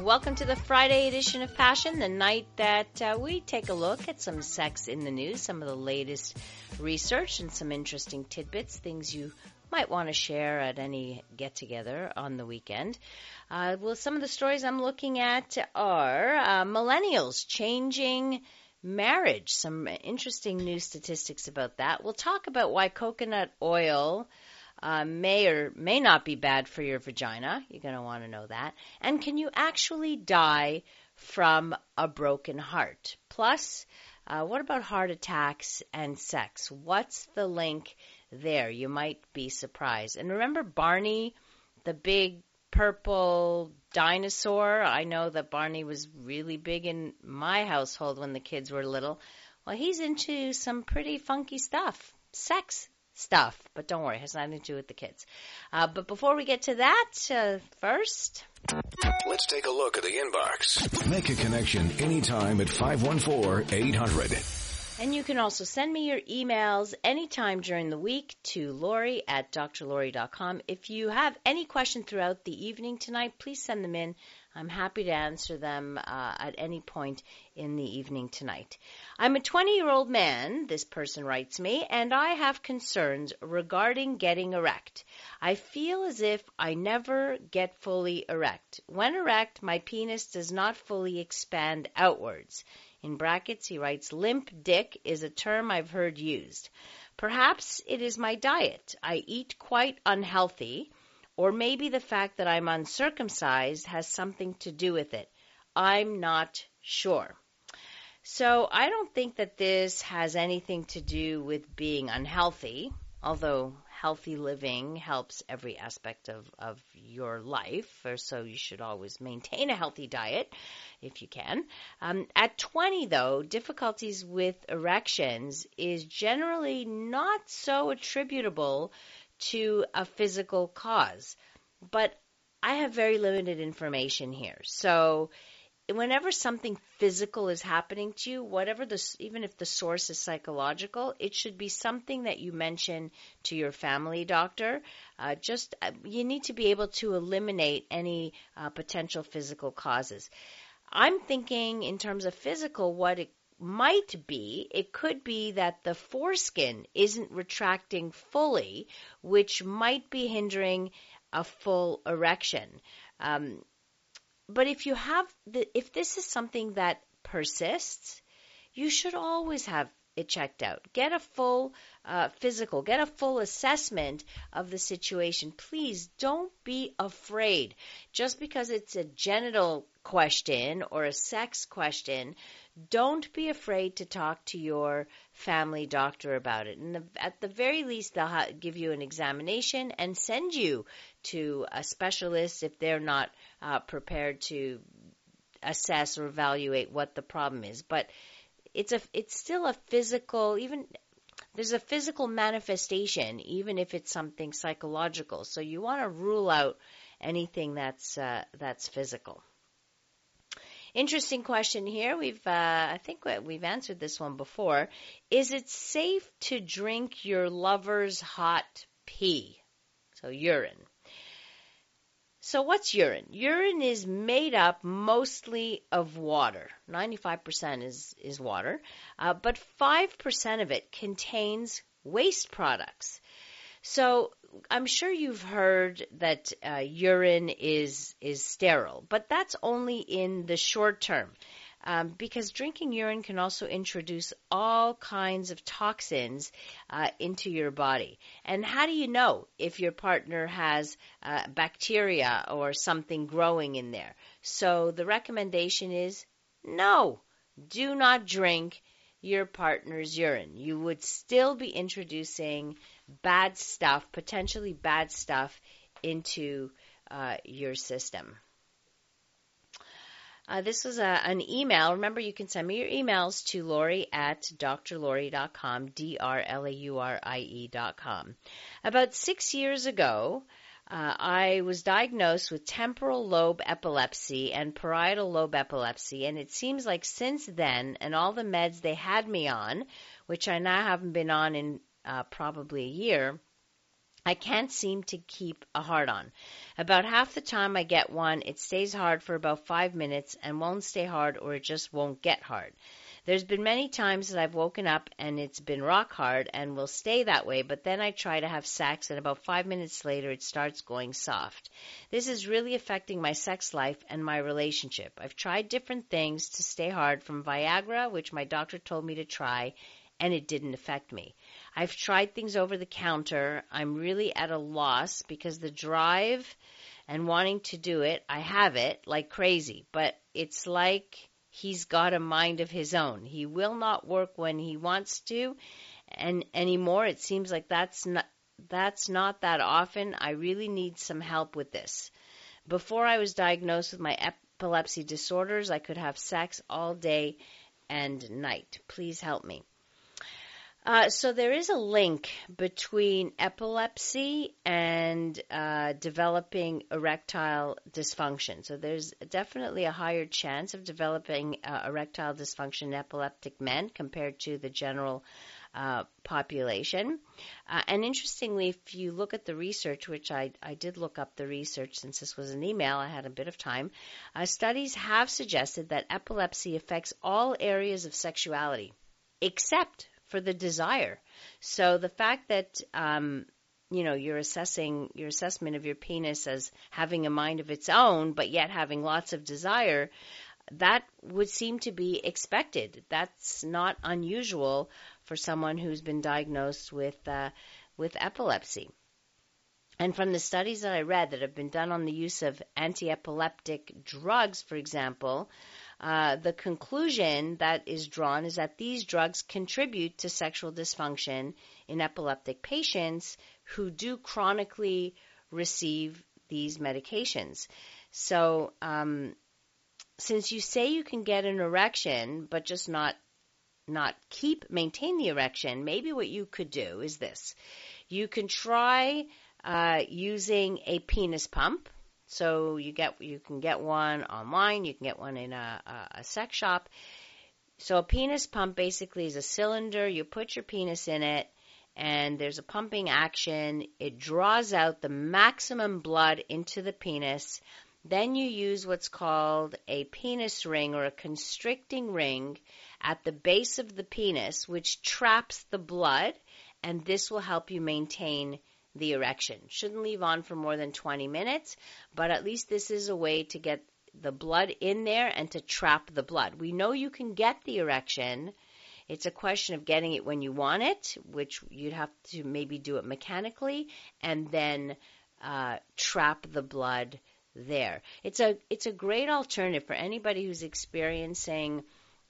Welcome to the Friday edition of Passion, the night that uh, we take a look at some sex in the news, some of the latest research, and some interesting tidbits, things you might want to share at any get together on the weekend. Uh, well, some of the stories I'm looking at are uh, millennials changing marriage. Some interesting new statistics about that. We'll talk about why coconut oil uh, may or may not be bad for your vagina. You're going to want to know that. And can you actually die from a broken heart? Plus, uh, what about heart attacks and sex? What's the link there? You might be surprised. And remember Barney, the big purple dinosaur? I know that Barney was really big in my household when the kids were little. Well, he's into some pretty funky stuff. Sex stuff. But don't worry, it has nothing to do with the kids. Uh, but before we get to that, uh, first. Let's take a look at the inbox. Make a connection anytime at 514 800. And you can also send me your emails anytime during the week to Laurie at drlaurie.com. If you have any question throughout the evening tonight, please send them in. I'm happy to answer them uh, at any point in the evening tonight. I'm a 20 year old man, this person writes me, and I have concerns regarding getting erect. I feel as if I never get fully erect. When erect, my penis does not fully expand outwards. In brackets, he writes, limp dick is a term I've heard used. Perhaps it is my diet. I eat quite unhealthy. Or maybe the fact that I'm uncircumcised has something to do with it. I'm not sure. So I don't think that this has anything to do with being unhealthy, although healthy living helps every aspect of, of your life, or so you should always maintain a healthy diet if you can. Um, at 20, though, difficulties with erections is generally not so attributable to a physical cause. But I have very limited information here. So whenever something physical is happening to you, whatever the, even if the source is psychological, it should be something that you mention to your family doctor. Uh, just, uh, you need to be able to eliminate any uh, potential physical causes. I'm thinking in terms of physical, what it might be, it could be that the foreskin isn't retracting fully, which might be hindering a full erection. Um, but if you have the, if this is something that persists, you should always have it checked out. Get a full uh, physical, get a full assessment of the situation. Please don't be afraid. Just because it's a genital question or a sex question, don't be afraid to talk to your family doctor about it. And the, at the very least, they'll ha- give you an examination and send you to a specialist if they're not uh, prepared to assess or evaluate what the problem is. But it's a it's still a physical even there's a physical manifestation even if it's something psychological so you want to rule out anything that's uh, that's physical interesting question here we've uh, i think we've answered this one before is it safe to drink your lover's hot pee so urine so what's urine? Urine is made up mostly of water. 95% is, is water, uh, but 5% of it contains waste products. So I'm sure you've heard that uh, urine is is sterile, but that's only in the short term um, because drinking urine can also introduce all kinds of toxins uh, into your body. And how do you know if your partner has uh, bacteria or something growing in there? So the recommendation is no, do not drink your partner's urine. You would still be introducing bad stuff, potentially bad stuff, into uh, your system. Uh, this was a, an email. Remember, you can send me your emails to Laurie at drlaurie.com, D-R-L-A-U-R-I-E dot com. About six years ago, uh, I was diagnosed with temporal lobe epilepsy and parietal lobe epilepsy, and it seems like since then, and all the meds they had me on, which I now haven't been on in uh, probably a year, I can't seem to keep a hard on. About half the time I get one, it stays hard for about five minutes and won't stay hard or it just won't get hard. There's been many times that I've woken up and it's been rock hard and will stay that way, but then I try to have sex and about five minutes later it starts going soft. This is really affecting my sex life and my relationship. I've tried different things to stay hard from Viagra, which my doctor told me to try, and it didn't affect me. I've tried things over the counter. I'm really at a loss because the drive and wanting to do it, I have it like crazy, but it's like he's got a mind of his own. He will not work when he wants to and anymore it seems like that's not that's not that often. I really need some help with this. Before I was diagnosed with my epilepsy disorders, I could have sex all day and night. Please help me. Uh, so there is a link between epilepsy and uh, developing erectile dysfunction. So there's definitely a higher chance of developing uh, erectile dysfunction in epileptic men compared to the general uh, population. Uh, and interestingly, if you look at the research, which I, I did look up the research since this was an email, I had a bit of time, uh, studies have suggested that epilepsy affects all areas of sexuality except for the desire. So the fact that um, you know you're assessing your assessment of your penis as having a mind of its own, but yet having lots of desire, that would seem to be expected. That's not unusual for someone who's been diagnosed with uh, with epilepsy. And from the studies that I read that have been done on the use of anti-epileptic drugs, for example, uh, the conclusion that is drawn is that these drugs contribute to sexual dysfunction in epileptic patients who do chronically receive these medications. So, um, since you say you can get an erection, but just not not keep maintain the erection, maybe what you could do is this: you can try uh, using a penis pump so you get you can get one online, you can get one in a, a, a sex shop. So a penis pump basically is a cylinder. You put your penis in it, and there's a pumping action. It draws out the maximum blood into the penis. Then you use what's called a penis ring or a constricting ring at the base of the penis, which traps the blood, and this will help you maintain the erection. Shouldn't leave on for more than 20 minutes, but at least this is a way to get the blood in there and to trap the blood. We know you can get the erection. It's a question of getting it when you want it, which you'd have to maybe do it mechanically, and then uh, trap the blood there. It's a it's a great alternative for anybody who's experiencing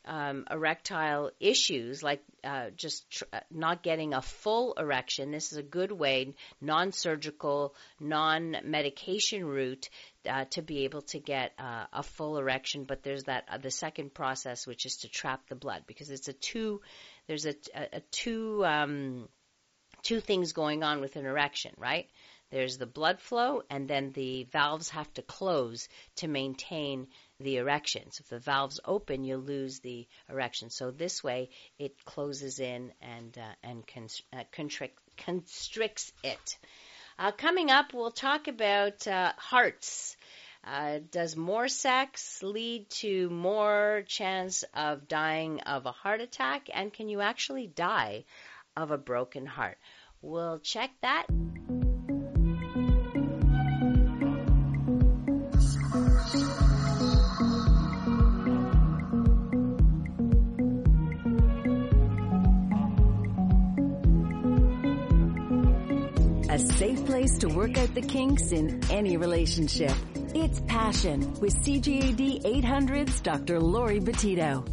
um, erectile issues, like uh, just tr- uh, not getting a full erection, this is a good way, non surgical, non medication route, uh, to be able to get uh, a full erection. But there's that uh, the second process, which is to trap the blood, because it's a two, there's a, a, a two, um, two things going on with an erection, right? There's the blood flow, and then the valves have to close to maintain the erection. So if the valves open, you lose the erection. So this way, it closes in and uh, and uh, constrict, constricts it. Uh, coming up, we'll talk about uh, hearts. Uh, does more sex lead to more chance of dying of a heart attack? And can you actually die of a broken heart? We'll check that. Place to work out the kinks in any relationship. It's Passion with CJAD 800's Dr. Laurie Betito.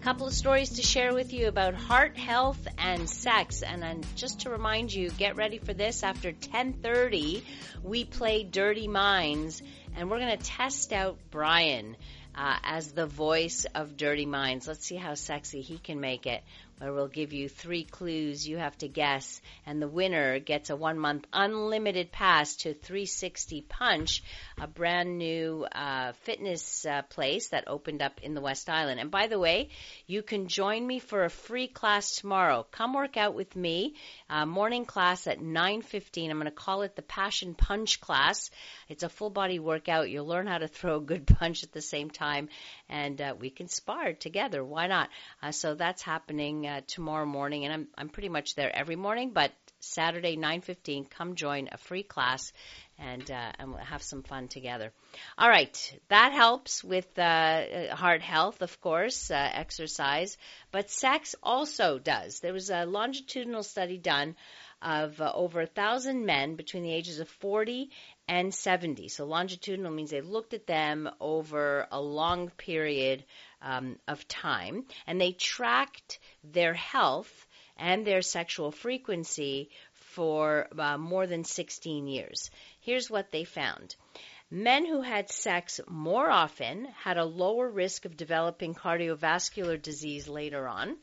Couple of stories to share with you about heart health and sex. And then just to remind you, get ready for this. After 10:30, we play Dirty Minds, and we're going to test out Brian. uh, as the voice of Dirty Minds. Let's see how sexy he can make it where we'll give you three clues you have to guess, and the winner gets a one month unlimited pass to 360 Punch, a brand new uh, fitness uh, place that opened up in the West Island. And by the way, you can join me for a free class tomorrow. Come work out with me, uh, morning class at 9:15. I'm going to call it the Passion Punch class. It's a full body workout. You'll learn how to throw a good punch at the same time, and uh, we can spar together. Why not? Uh, so that's happening uh, tomorrow morning, and I'm I'm pretty much there every morning. But Saturday 9:15, come join a free class, and uh, and we'll have some fun together. All right, that helps with uh, heart health, of course, uh, exercise, but sex also does. There was a longitudinal study done of uh, over a thousand men between the ages of 40 and 70. So longitudinal means they looked at them over a long period um, of time, and they tracked their health and their sexual frequency for uh, more than 16 years. Here's what they found. Men who had sex more often had a lower risk of developing cardiovascular disease later on.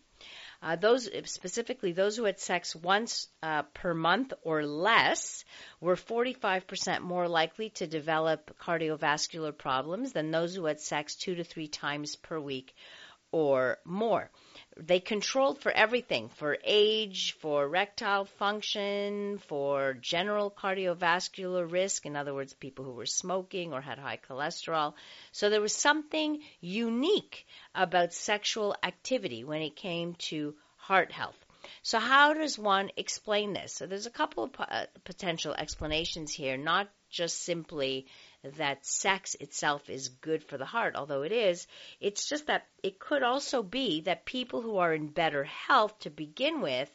Uh, those specifically those who had sex once uh, per month or less were 45% more likely to develop cardiovascular problems than those who had sex two to three times per week or more they controlled for everything for age, for erectile function, for general cardiovascular risk, in other words, people who were smoking or had high cholesterol. So there was something unique about sexual activity when it came to heart health. So how does one explain this? So there's a couple of uh, potential explanations here, not just simply that sex itself is good for the heart, although it is. It's just that it could also be that people who are in better health to begin with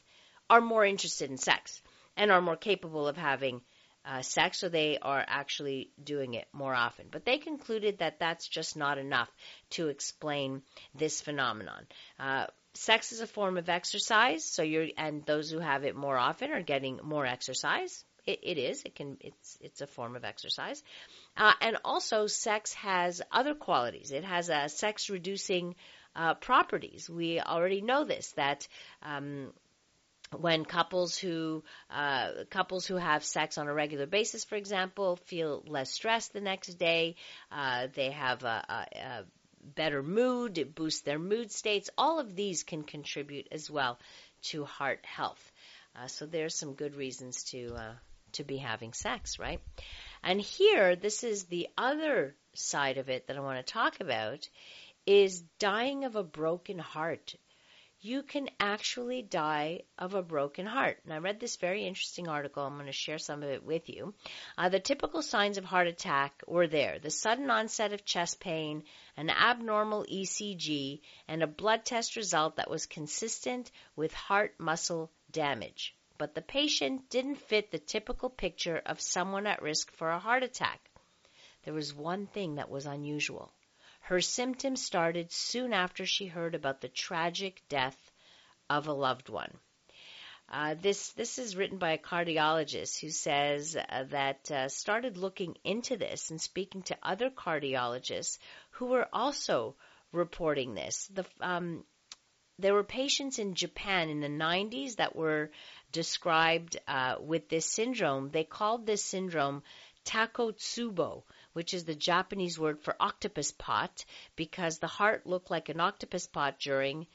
are more interested in sex and are more capable of having uh, sex, so they are actually doing it more often. But they concluded that that's just not enough to explain this phenomenon. Uh, sex is a form of exercise, so you're and those who have it more often are getting more exercise. It, it is. It can. It's. It's a form of exercise, uh, and also sex has other qualities. It has a sex reducing uh, properties. We already know this that. Um, when couples who uh, couples who have sex on a regular basis, for example, feel less stressed the next day, uh, they have a, a, a better mood, it boosts their mood states. All of these can contribute as well to heart health. Uh, so there's some good reasons to uh, to be having sex, right? And here, this is the other side of it that I want to talk about is dying of a broken heart. You can actually die of a broken heart. And I read this very interesting article. I'm going to share some of it with you. Uh, the typical signs of heart attack were there the sudden onset of chest pain, an abnormal ECG, and a blood test result that was consistent with heart muscle damage but the patient didn't fit the typical picture of someone at risk for a heart attack. There was one thing that was unusual. Her symptoms started soon after she heard about the tragic death of a loved one. Uh, this this is written by a cardiologist who says uh, that uh, started looking into this and speaking to other cardiologists who were also reporting this. The um, there were patients in Japan in the 90s that were described uh, with this syndrome. They called this syndrome takotsubo, which is the Japanese word for octopus pot, because the heart looked like an octopus pot during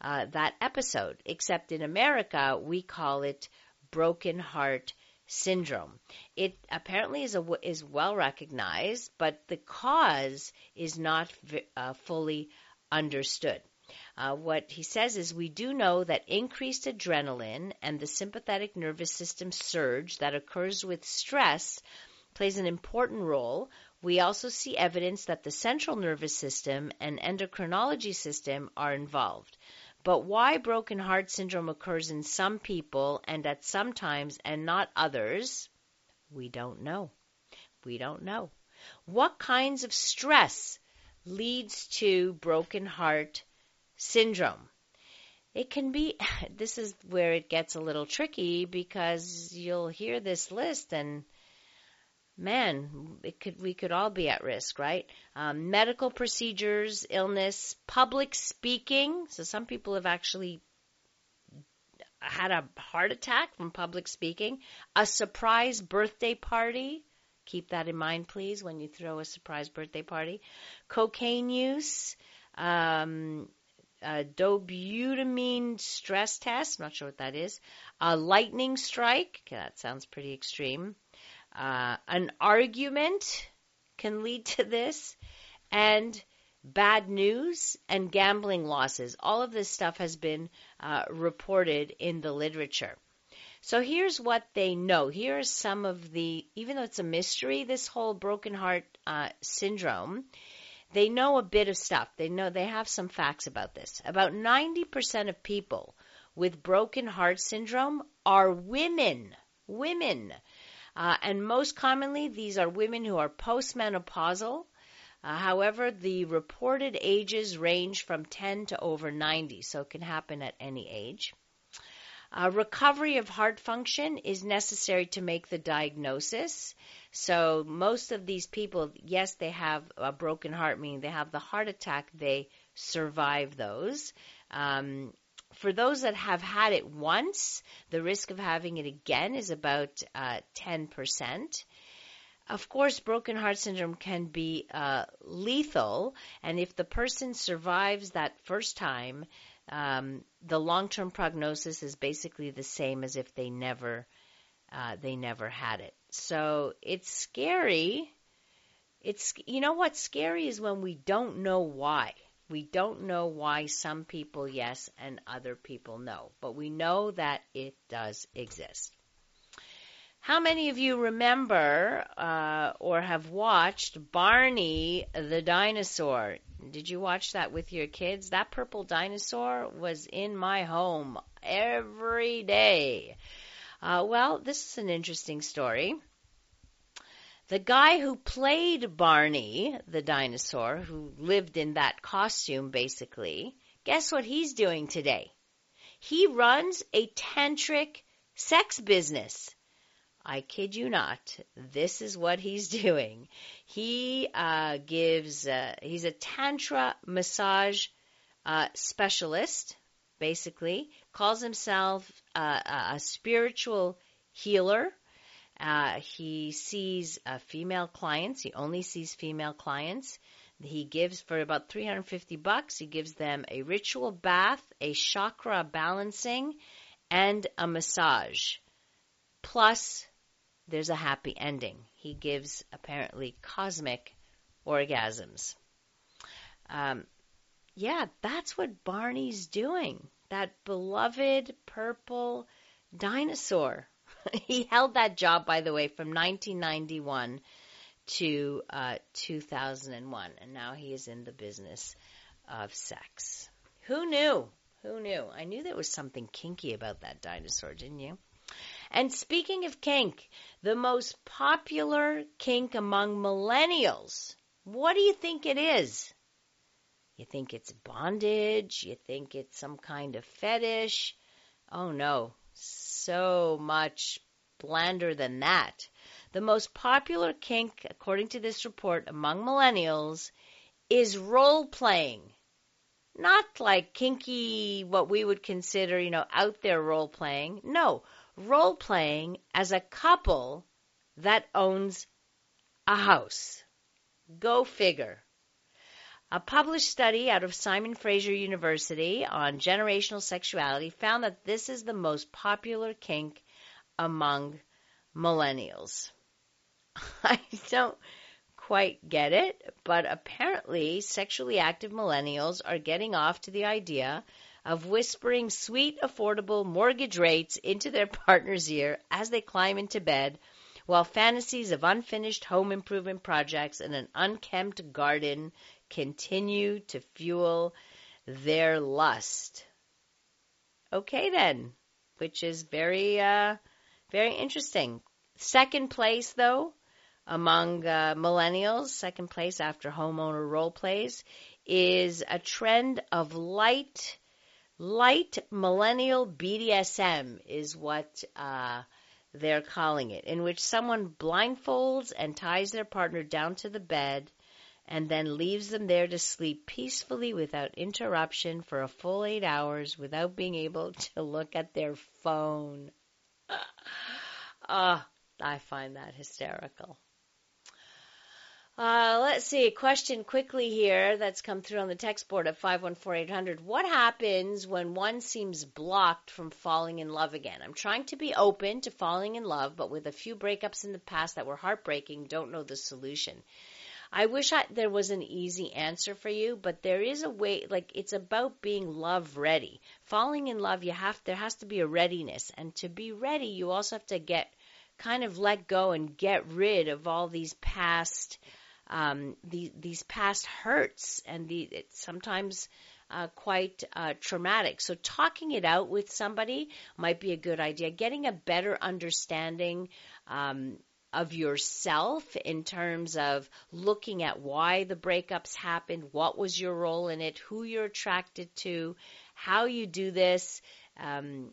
uh, that episode. Except in America, we call it broken heart syndrome. It apparently is a, is well recognized, but the cause is not uh, fully understood. Uh, what he says is we do know that increased adrenaline and the sympathetic nervous system surge that occurs with stress plays an important role. We also see evidence that the central nervous system and endocrinology system are involved. But why broken heart syndrome occurs in some people and at some times and not others, we don't know. We don't know. What kinds of stress leads to broken heart syndrome. It can be, this is where it gets a little tricky because you'll hear this list and man, it could we could all be at risk, right? Um, medical procedures, illness, public speaking. So some people have actually had a heart attack from public speaking. A surprise birthday party. Keep that in mind, please, when you throw a surprise birthday party. Cocaine use. Um, a dobutamine stress test. I'm not sure what that is. A lightning strike. That sounds pretty extreme. Uh, an argument can lead to this, and bad news and gambling losses. All of this stuff has been uh, reported in the literature. So here's what they know. Here are some of the, even though it's a mystery, this whole broken heart uh, syndrome, they know a bit of stuff. They know they have some facts about this. About 90% of people with broken heart syndrome are women. Women. Uh, and most commonly, these are women who are postmenopausal. Uh, however, the reported ages range from 10 to over 90, so it can happen at any age. Uh, recovery of heart function is necessary to make the diagnosis. So most of these people, yes, they have a broken heart, meaning they have the heart attack, they survive those. Um, for those that have had it once, the risk of having it again is about uh, 10%. Of course, broken heart syndrome can be uh, lethal, and if the person survives that first time, um, the long-term prognosis is basically the same as if they never uh, they never had it. So it's scary. It's you know what's scary is when we don't know why. We don't know why some people yes and other people no, but we know that it does exist. How many of you remember uh, or have watched Barney the dinosaur? Did you watch that with your kids? That purple dinosaur was in my home every day. Uh, well, this is an interesting story. The guy who played Barney, the dinosaur, who lived in that costume basically, guess what he's doing today? He runs a tantric sex business. I kid you not. This is what he's doing. He uh, gives, uh, he's a tantra massage uh, specialist, basically, calls himself uh, a spiritual healer uh, he sees uh, female clients. He only sees female clients. He gives for about 350 bucks. He gives them a ritual bath, a chakra balancing, and a massage. Plus, there's a happy ending. He gives apparently cosmic orgasms. Um, yeah, that's what Barney's doing. That beloved purple dinosaur he held that job, by the way, from 1991 to uh, 2001, and now he is in the business of sex. Who knew? Who knew? I knew there was something kinky about that dinosaur, didn't you? And speaking of kink, the most popular kink among millennials, what do you think it is? You think it's bondage? You think it's some kind of fetish? Oh no, so much blander than that. The most popular kink, according to this report, among millennials is role playing. Not like kinky, what we would consider, you know, out there role playing. No, role playing as a couple that owns a house. Go figure. A published study out of Simon Fraser University on generational sexuality found that this is the most popular kink among millennials. I don't quite get it, but apparently sexually active millennials are getting off to the idea of whispering sweet, affordable mortgage rates into their partner's ear as they climb into bed, while fantasies of unfinished home improvement projects and an unkempt garden continue to fuel their lust. Okay then, which is very, uh, very interesting. Second place though, among uh, millennials, second place after homeowner role plays, is a trend of light, light millennial BDSM is what uh, they're calling it, in which someone blindfolds and ties their partner down to the bed and then leaves them there to sleep peacefully without interruption for a full eight hours without being able to look at their phone. Ah, oh, I find that hysterical. Uh, let's see. A question quickly here that's come through on the text board at 514-800. What happens when one seems blocked from falling in love again? I'm trying to be open to falling in love, but with a few breakups in the past that were heartbreaking, don't know the solution. I wish I, there was an easy answer for you, but there is a way, like, it's about being love ready. Falling in love, you have, there has to be a readiness. And to be ready, you also have to get, kind of let go and get rid of all these past, um, the, these past hurts and the sometimes uh, quite uh, traumatic. So talking it out with somebody might be a good idea. Getting a better understanding. Um, of yourself in terms of looking at why the breakups happened, what was your role in it, who you're attracted to, how you do this. Um,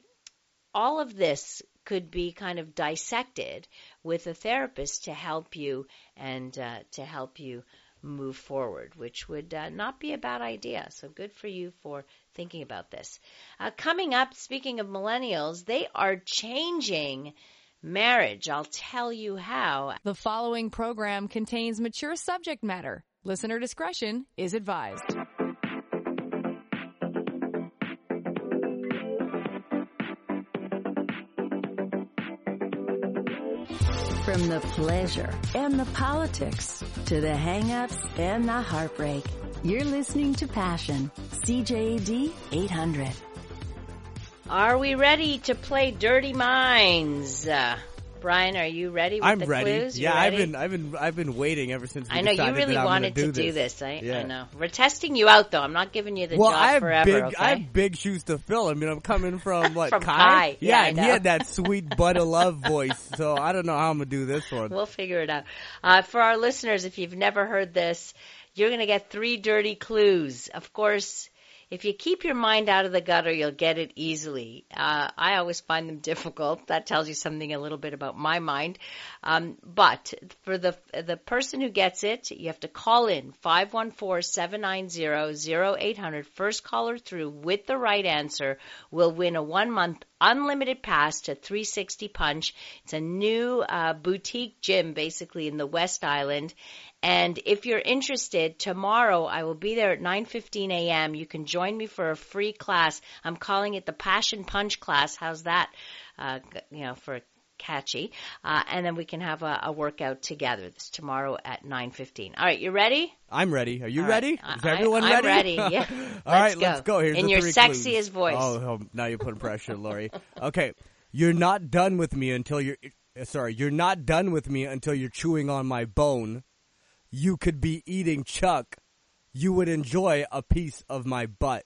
all of this could be kind of dissected with a therapist to help you and uh, to help you move forward, which would uh, not be a bad idea. So good for you for thinking about this. Uh, coming up, speaking of millennials, they are changing marriage. I'll tell you how. The following program contains mature subject matter. Listener discretion is advised. From the pleasure and the politics to the hang-ups and the heartbreak, you're listening to Passion, CJAD 800. Are we ready to play Dirty Minds? Uh, Brian, are you ready? I'm the ready. Clues? Yeah, ready? I've been, I've been, I've been waiting ever since. I know you really wanted do to this. do this. I, yeah. I, know. We're testing you out, though. I'm not giving you the well, job I have forever. big, okay? I have big shoes to fill. I mean, I'm coming from what From Kai? Kai. Yeah, and he had that sweet butt of love voice. So I don't know how I'm gonna do this one. We'll figure it out. Uh, for our listeners, if you've never heard this, you're going to get three dirty clues. Of course, if you keep your mind out of the gutter, you'll get it easily. Uh, I always find them difficult. That tells you something a little bit about my mind. Um, but for the the person who gets it, you have to call in 514-790-0800. First caller through with the right answer will win a one month unlimited pass to 360 Punch. It's a new uh, boutique gym basically in the West Island. And if you're interested, tomorrow I will be there at 9:15 a.m. You can join me for a free class. I'm calling it the Passion Punch class. How's that? Uh, you know, for catchy. Uh, and then we can have a, a workout together. This tomorrow at 9:15. All right, you ready? I'm ready. Are you right. ready? Is I- everyone I'm ready? ready, yeah. All Let's right, let's go. go. Here's In your sexiest clues. voice. Oh, oh, now you're putting pressure, Laurie. Okay, you're not done with me until you're. uh, Sorry, you're not done with me until you're chewing on my bone. You could be eating Chuck. You would enjoy a piece of my butt.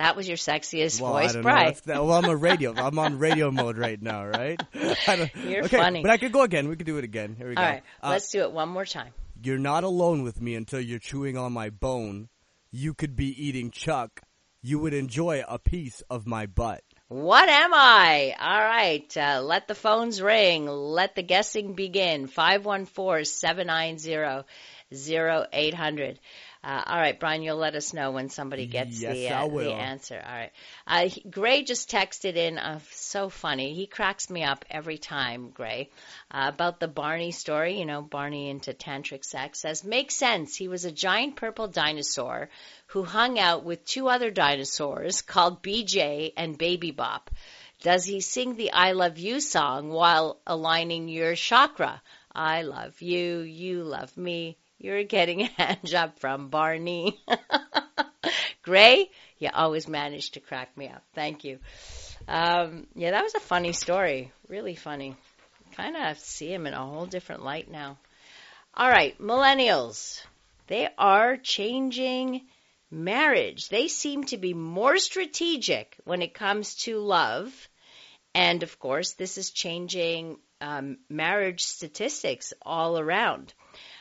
That was your sexiest Well, voice, I don't know. Brian. That's that- well, I'm a radio. I'm on radio mode right now, right? You're okay, funny. But I could go again. We could do it again. Here we All go. right, Uh, let's do it one more time. You're not alone with me until you're chewing on my bone. You could be eating Chuck. You would enjoy a piece of my butt. What am I? All right, uh, let the phones ring. Let the guessing begin. 514-790-0800. Uh, all right, Brian, you'll let us know when somebody gets Yes, the, I uh, the answer. All right. Uh, he- Gray just texted in, uh, so funny. He cracks me up every time, Gray, uh, about the Barney story. You know, Barney into tantric sex. Says, makes sense. He was a giant purple dinosaur who hung out with two other dinosaurs called BJ and Baby Bop. Does he sing the I Love You song while aligning your chakra? I love you, you love me. You're getting a hand job from Barney. Gray, you always manage to crack me up. Thank you. Um, yeah, that was a funny story. Really funny. Kind of see him in a whole different light now. All right, millennials. They are changing marriage. They seem to be more strategic when it comes to love. And of course, this is changing um, marriage statistics all around.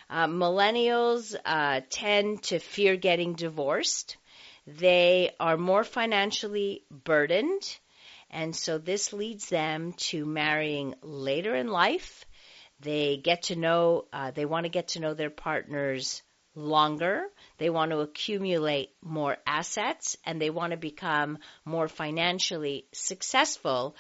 Uh, millennials uh, tend to fear getting divorced. They are more financially burdened And so this leads them to marrying later in life. They get to know, uh, they want to get to know their partners longer. They want to accumulate more assets and they want to become more financially successful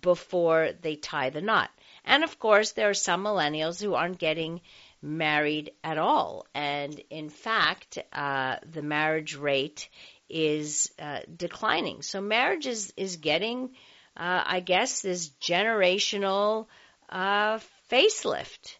before they tie the knot. And of course, there are some millennials who aren't getting married at all. And in fact, uh, the marriage rate is uh, declining. So marriage is, is getting, uh, I guess, this generational uh, facelift.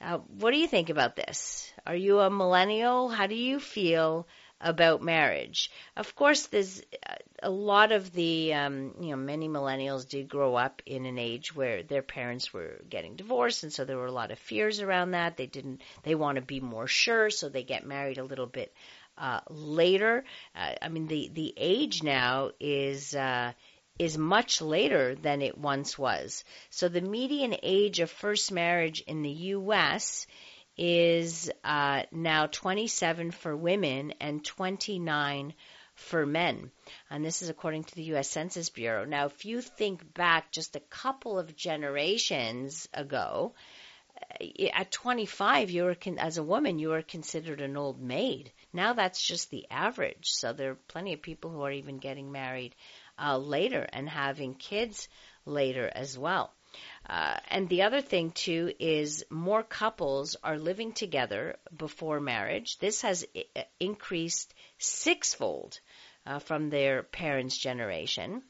Uh, what do you think about this? Are you a millennial? How do you feel about marriage? Of course, there's uh, a lot of the, um, you know, many millennials did grow up in an age where their parents were getting divorced, and so there were a lot of fears around that. They didn't, they want to be more sure, so they get married a little bit uh, later. Uh, I mean, the the age now is uh, is much later than it once was. So the median age of first marriage in the U.S. is uh, now 27 for women and 29 for men. And this is according to the U.S. Census Bureau. Now, if you think back just a couple of generations ago, uh, at 25, you were con- as a woman, you were considered an old maid. Now that's just the average. So there are plenty of people who are even getting married uh, later and having kids later as well. Uh, and the other thing too is more couples are living together before marriage. This has I- increased sixfold uh, from their parents' generation.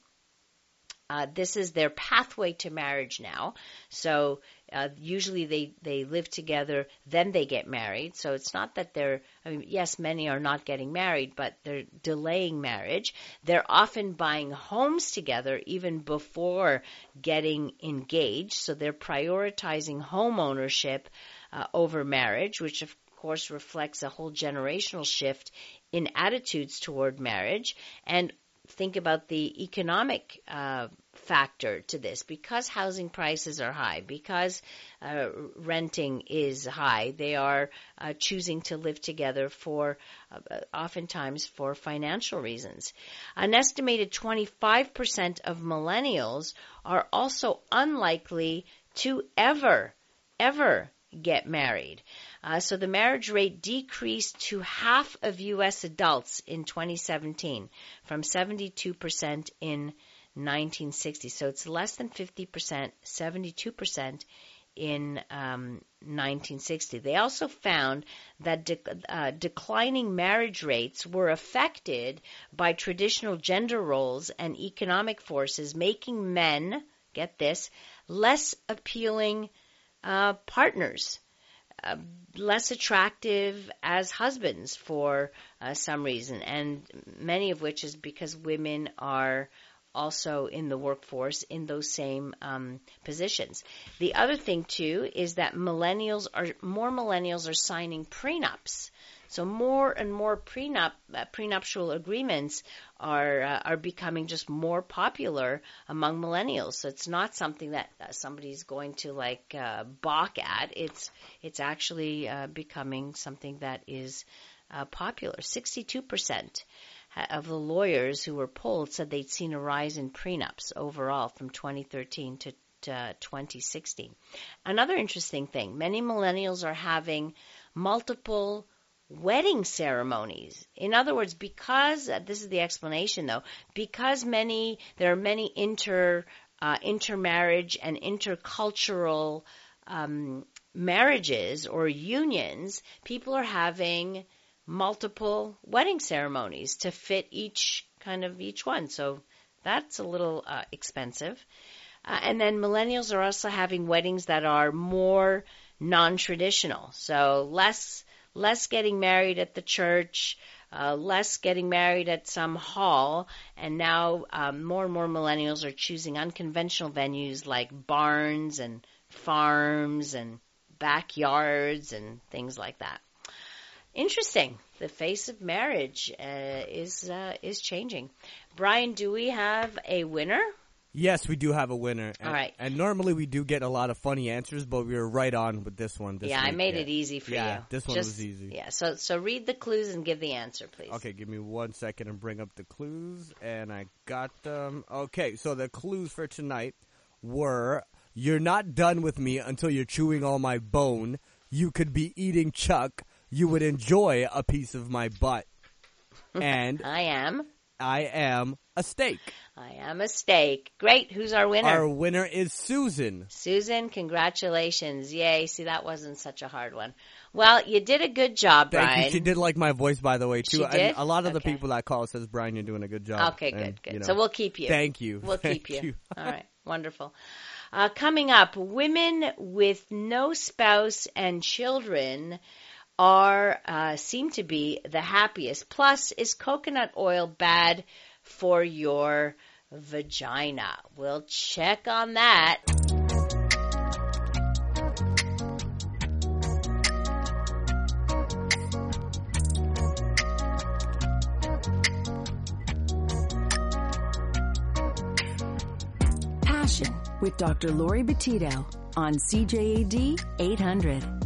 Uh, this is their pathway to marriage now. So uh, usually they they live together, then they get married. So it's not that they're. I mean, yes, many are not getting married, but they're delaying marriage. They're often buying homes together even before getting engaged. So they're prioritizing home ownership uh, over marriage, which of course reflects a whole generational shift in attitudes toward marriage and think about the economic uh, factor to this because housing prices are high, because uh, renting is high. They are uh, choosing to live together for uh, oftentimes for financial reasons. An estimated 25% of millennials are also unlikely to ever, ever get married. Uh, so the marriage rate decreased to half of U.S. adults in 2017 from 72% in 1960. So it's less than 50%, 72% in um, 1960. They also found that de- uh, declining marriage rates were affected by traditional gender roles and economic forces, making men, get this, less appealing uh, partners. Uh, less attractive as husbands for uh, some reason, and many of which is because women are also in the workforce in those same um, positions. The other thing too is that millennials are more millennials are signing prenups. So more and more prenup uh, prenuptial agreements are uh, are becoming just more popular among millennials. So it's not something that uh, somebody's going to like uh, balk at. It's it's actually uh, becoming something that is uh, popular. Sixty two percent of the lawyers who were polled said they'd seen a rise in prenups overall from 2013 to, to 2016. Another interesting thing, many millennials are having multiple wedding ceremonies. In other words, because uh, this is the explanation though, because many there are many inter uh, intermarriage and intercultural um, marriages or unions, people are having multiple wedding ceremonies to fit each kind of each one. So that's a little uh, expensive. Uh, and then millennials are also having weddings that are more non-traditional. So less less getting married at the church, uh, less getting married at some hall, and now um, more and more millennials are choosing unconventional venues like barns and farms and backyards and things like that. Interesting. The face of marriage uh, is uh, is changing. Brian, do we have a winner? Yes, we do have a winner. And, All right. And normally we do get a lot of funny answers, but we were right on with this one. This yeah, I made yeah. it easy for Yeah, you. this one Just- was easy. Yeah, so so read the clues and give the answer, please. Okay, give me one second and bring up the clues, and I got them. Okay, so the clues for tonight were: You're not done with me until you're chewing all my bone. You could be eating Chuck. You would enjoy a piece of my butt. And I am. I am a steak. I am a steak. Great. Who's our winner? Our winner is Susan. Susan, congratulations. Yay. See, that wasn't such a hard one. Well, you did a good job, Thank Brian. you. She did like my voice, by the way, too. She did? a lot of the people that call says, Brian, you're doing a good job. Okay, good, And, good. you know, So we'll keep you. Thank you. We'll Thank keep you. you. All right, wonderful. Uh, coming up, women with no spouse and children are uh, seem to be the happiest. Plus, is coconut oil bad for your vagina? We'll check on that. Passion with Dr. Laurie Betito on CJAD 800.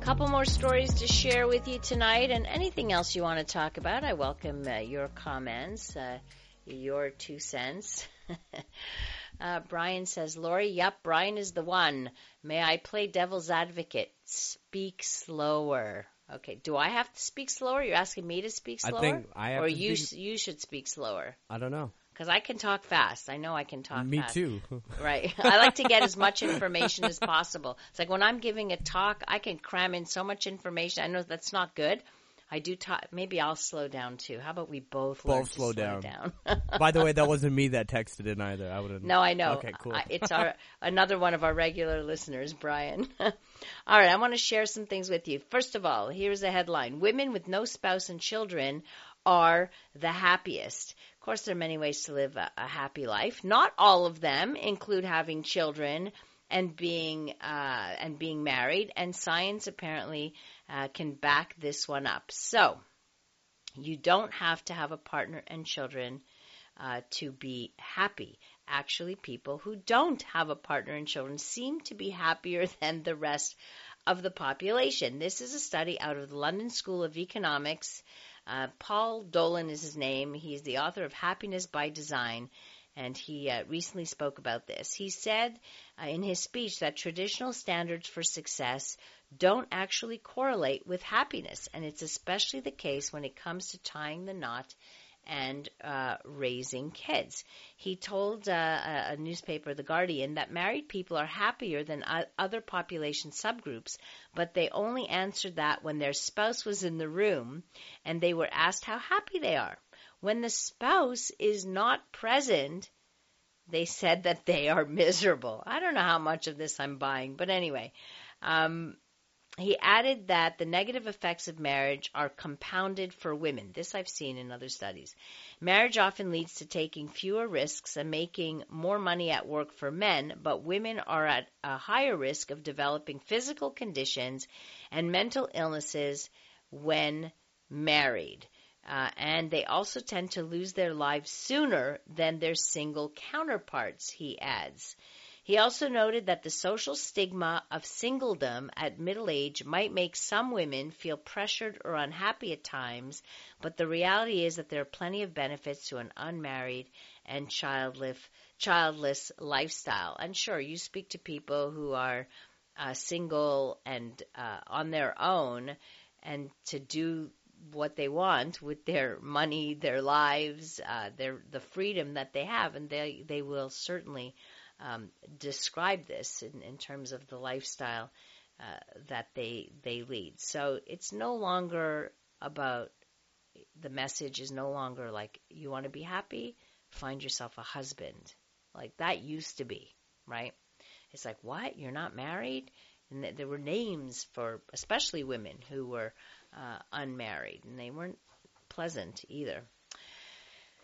Couple more stories to share with you tonight and anything else you want to talk about. I welcome uh, your comments, uh, your two cents. uh, Brian says, Laurie, yep, Brian is the one. May I play devil's advocate? Speak slower. Okay, do I have to speak slower? You're asking me to speak I slower? think I have or you, you should speak slower. I don't know. Because I can talk fast. I know I can talk Me fast. too. Right. I like to get as much information as possible. It's like when I'm giving a talk, I can cram in so much information. I know that's not good. I do talk. Maybe I'll slow down too. How about we both Both slow slow down. down? By the way, that wasn't me that texted it either. I would have. no, I know. Okay, cool. I, it's our another one of our regular listeners, Brian. all right, I want to share some things with you. First of all, here's a headline: Women with no spouse and children are the happiest. Of course, there are many ways to live a, a happy life. Not all of them include having children and being uh, and being married. And science apparently uh, can back this one up. So you don't have to have a partner and children uh, to be happy. Actually, people who don't have a partner and children seem to be happier than the rest of the population. This is a study out of the London School of Economics. Uh, Paul Dolan is his name. He's the author of Happiness by Design, and he uh, recently spoke about this. He said uh, in his speech that traditional standards for success don't actually correlate with happiness, and it's especially the case when it comes to tying the knot and uh, raising kids. He told uh, a newspaper, The Guardian, that married people are happier than other population subgroups, but they only answered that when their spouse was in the room and they were asked how happy they are. When the spouse is not present, they said that they are miserable. I don't know how much of this I'm buying, but anyway. Um, he added that the negative effects of marriage are compounded for women. This I've seen in other studies. Marriage often leads to taking fewer risks and making more money at work for men, but women are at a higher risk of developing physical conditions and mental illnesses when married. Uh, and they also tend to lose their lives sooner than their single counterparts, he adds. He also noted that the social stigma of singledom at middle age might make some women feel pressured or unhappy at times, but the reality is that there are plenty of benefits to an unmarried and childless, childless lifestyle. And sure, you speak to people who are uh, single and uh, on their own and to do what they want with their money, their lives, uh, their the freedom that they have, and they they will certainly um, describe this in, in terms of the lifestyle uh, that they they lead. So it's no longer about the message is no longer like you want to be happy, find yourself a husband. Like that used to be, right? It's like what you're not married, and th- there were names for especially women who were uh, unmarried, and they weren't pleasant either.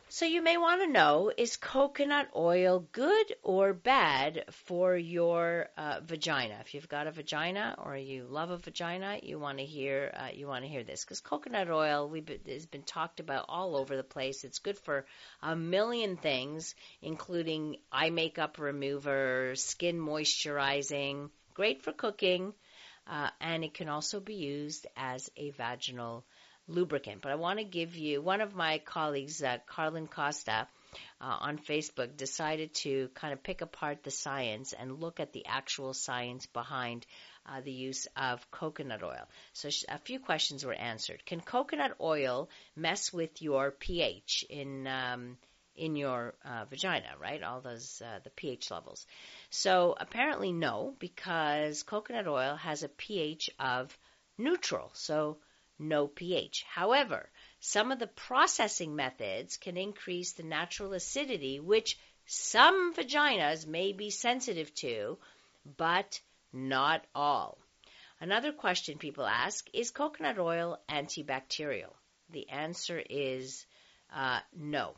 So you may want to know is coconut oil good or bad for your uh, vagina? If you've got a vagina or you love a vagina, you want to hear uh, you want to hear this because coconut oil we has been talked about all over the place. It's good for a million things, including eye makeup remover, skin moisturizing, great for cooking, uh, and it can also be used as a vaginal lubricant. But I want to give you one of my colleagues, uh, Carlen Costa, uh, on Facebook, decided to kind of pick apart the science and look at the actual science behind uh, the use of coconut oil. So sh- a few questions were answered. Can coconut oil mess with your pH in um, in your uh, vagina, right? All those uh, the pH levels. So apparently no, because coconut oil has a pH of neutral. So no pH. However, some of the processing methods can increase the natural acidity, which some vaginas may be sensitive to, but not all. Another question people ask is coconut oil antibacterial? The answer is uh, no.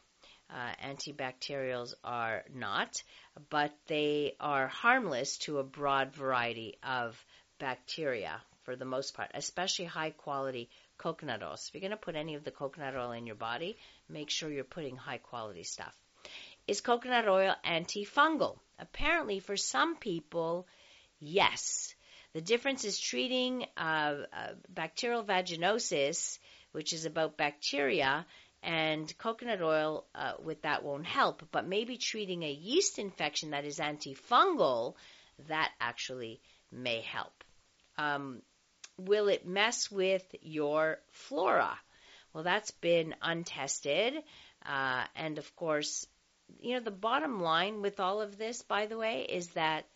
Uh, antibacterials are not, but they are harmless to a broad variety of bacteria for the most part, especially high quality coconut oil. If you're going to put any of the coconut oil in your body, make sure you're putting high quality stuff. Is coconut oil antifungal? Apparently, for some people, yes. The difference is treating uh, uh, bacterial vaginosis, which is about bacteria, and coconut oil uh, with that won't help. But maybe treating a yeast infection that is antifungal, that actually may help. Um, will it mess with your flora? Well, that's been untested. Uh, and of course, you know, the bottom line with all of this, by the way, is that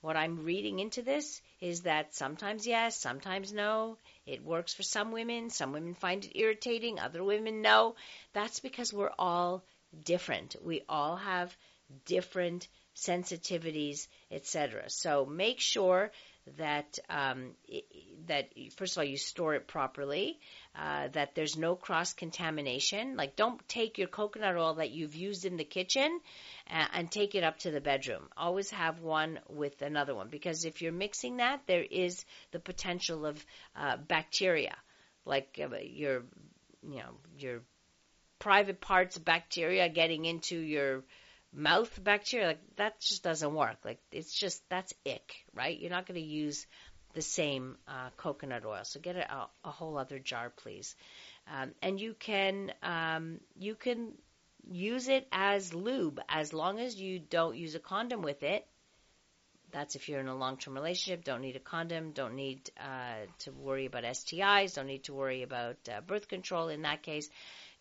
what I'm reading into this is that sometimes yes, sometimes no. It works for some women. Some women find it irritating. Other women no. That's because we're all different. We all have different sensitivities, etc. So make sure that um, that first of all you store it properly, uh, that there's no cross contamination. Like don't take your coconut oil that you've used in the kitchen uh, and take it up to the bedroom. Always have one with another one because if you're mixing that, there is the potential of uh, bacteria, like uh, your you know your private parts bacteria getting into your mouth bacteria, like that just doesn't work. Like it's just that's ick, right? You're not going to use the same uh, coconut oil. So get a, a, whole other jar, please. Um, and you can um, you can use it as lube as long as you don't use a condom with it. That's if you're in a long-term relationship. Don't need a condom. Don't need uh, to worry about STIs. Don't need to worry about uh, birth control in that case,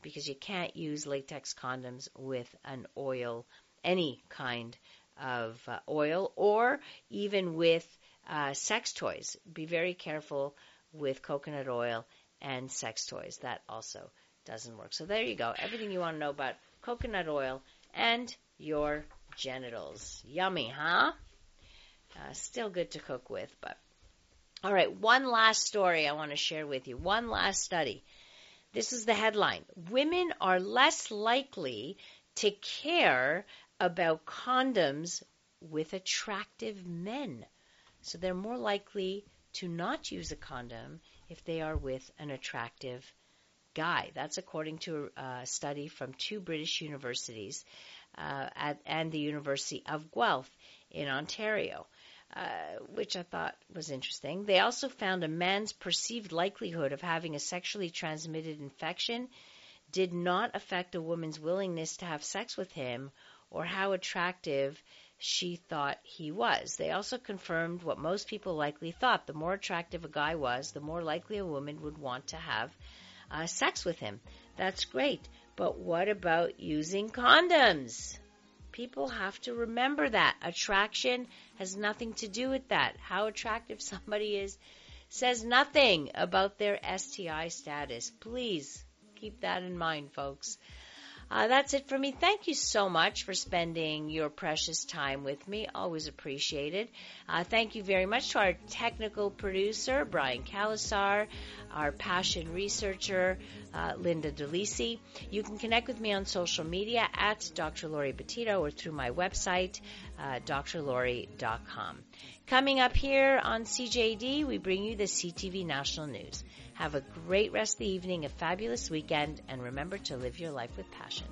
because you can't use latex condoms with an oil any kind of uh, oil or even with uh, sex toys. Be very careful with coconut oil and sex toys. That also doesn't work. So there you go. Everything you want to know about coconut oil and your genitals. Yummy, huh? Uh, still good to cook with, but. All right, one last story I want to share with you. One last study. This is the headline. Women are less likely to care about condoms with attractive men. So they're more likely to not use a condom if they are with an attractive guy. That's according to a study from two British universities uh, at, and the University of Guelph in Ontario. Uh, which I thought was interesting. They also found a man's perceived likelihood of having a sexually transmitted infection did not affect a woman's willingness to have sex with him or how attractive she thought he was. They also confirmed what most people likely thought. The more attractive a guy was, the more likely a woman would want to have uh, sex with him. That's great. But what about using condoms? People have to remember that. Attraction has nothing to do with that. How attractive somebody is says nothing about their STI status. Please keep that in mind, folks. Uh, that's it for me. Thank you so much for spending your precious time with me. Always appreciated. Uh, thank you very much to our technical producer, Brian Calasar, our passion researcher, uh, Linda DeLisi. You can connect with me on social media at Dr. Laurie Betito or through my website, uh, drlaurie.com. Coming up here on CJAD, we bring you the CTV National News. Have a great rest of the evening, a fabulous weekend, and remember to live your life with passion.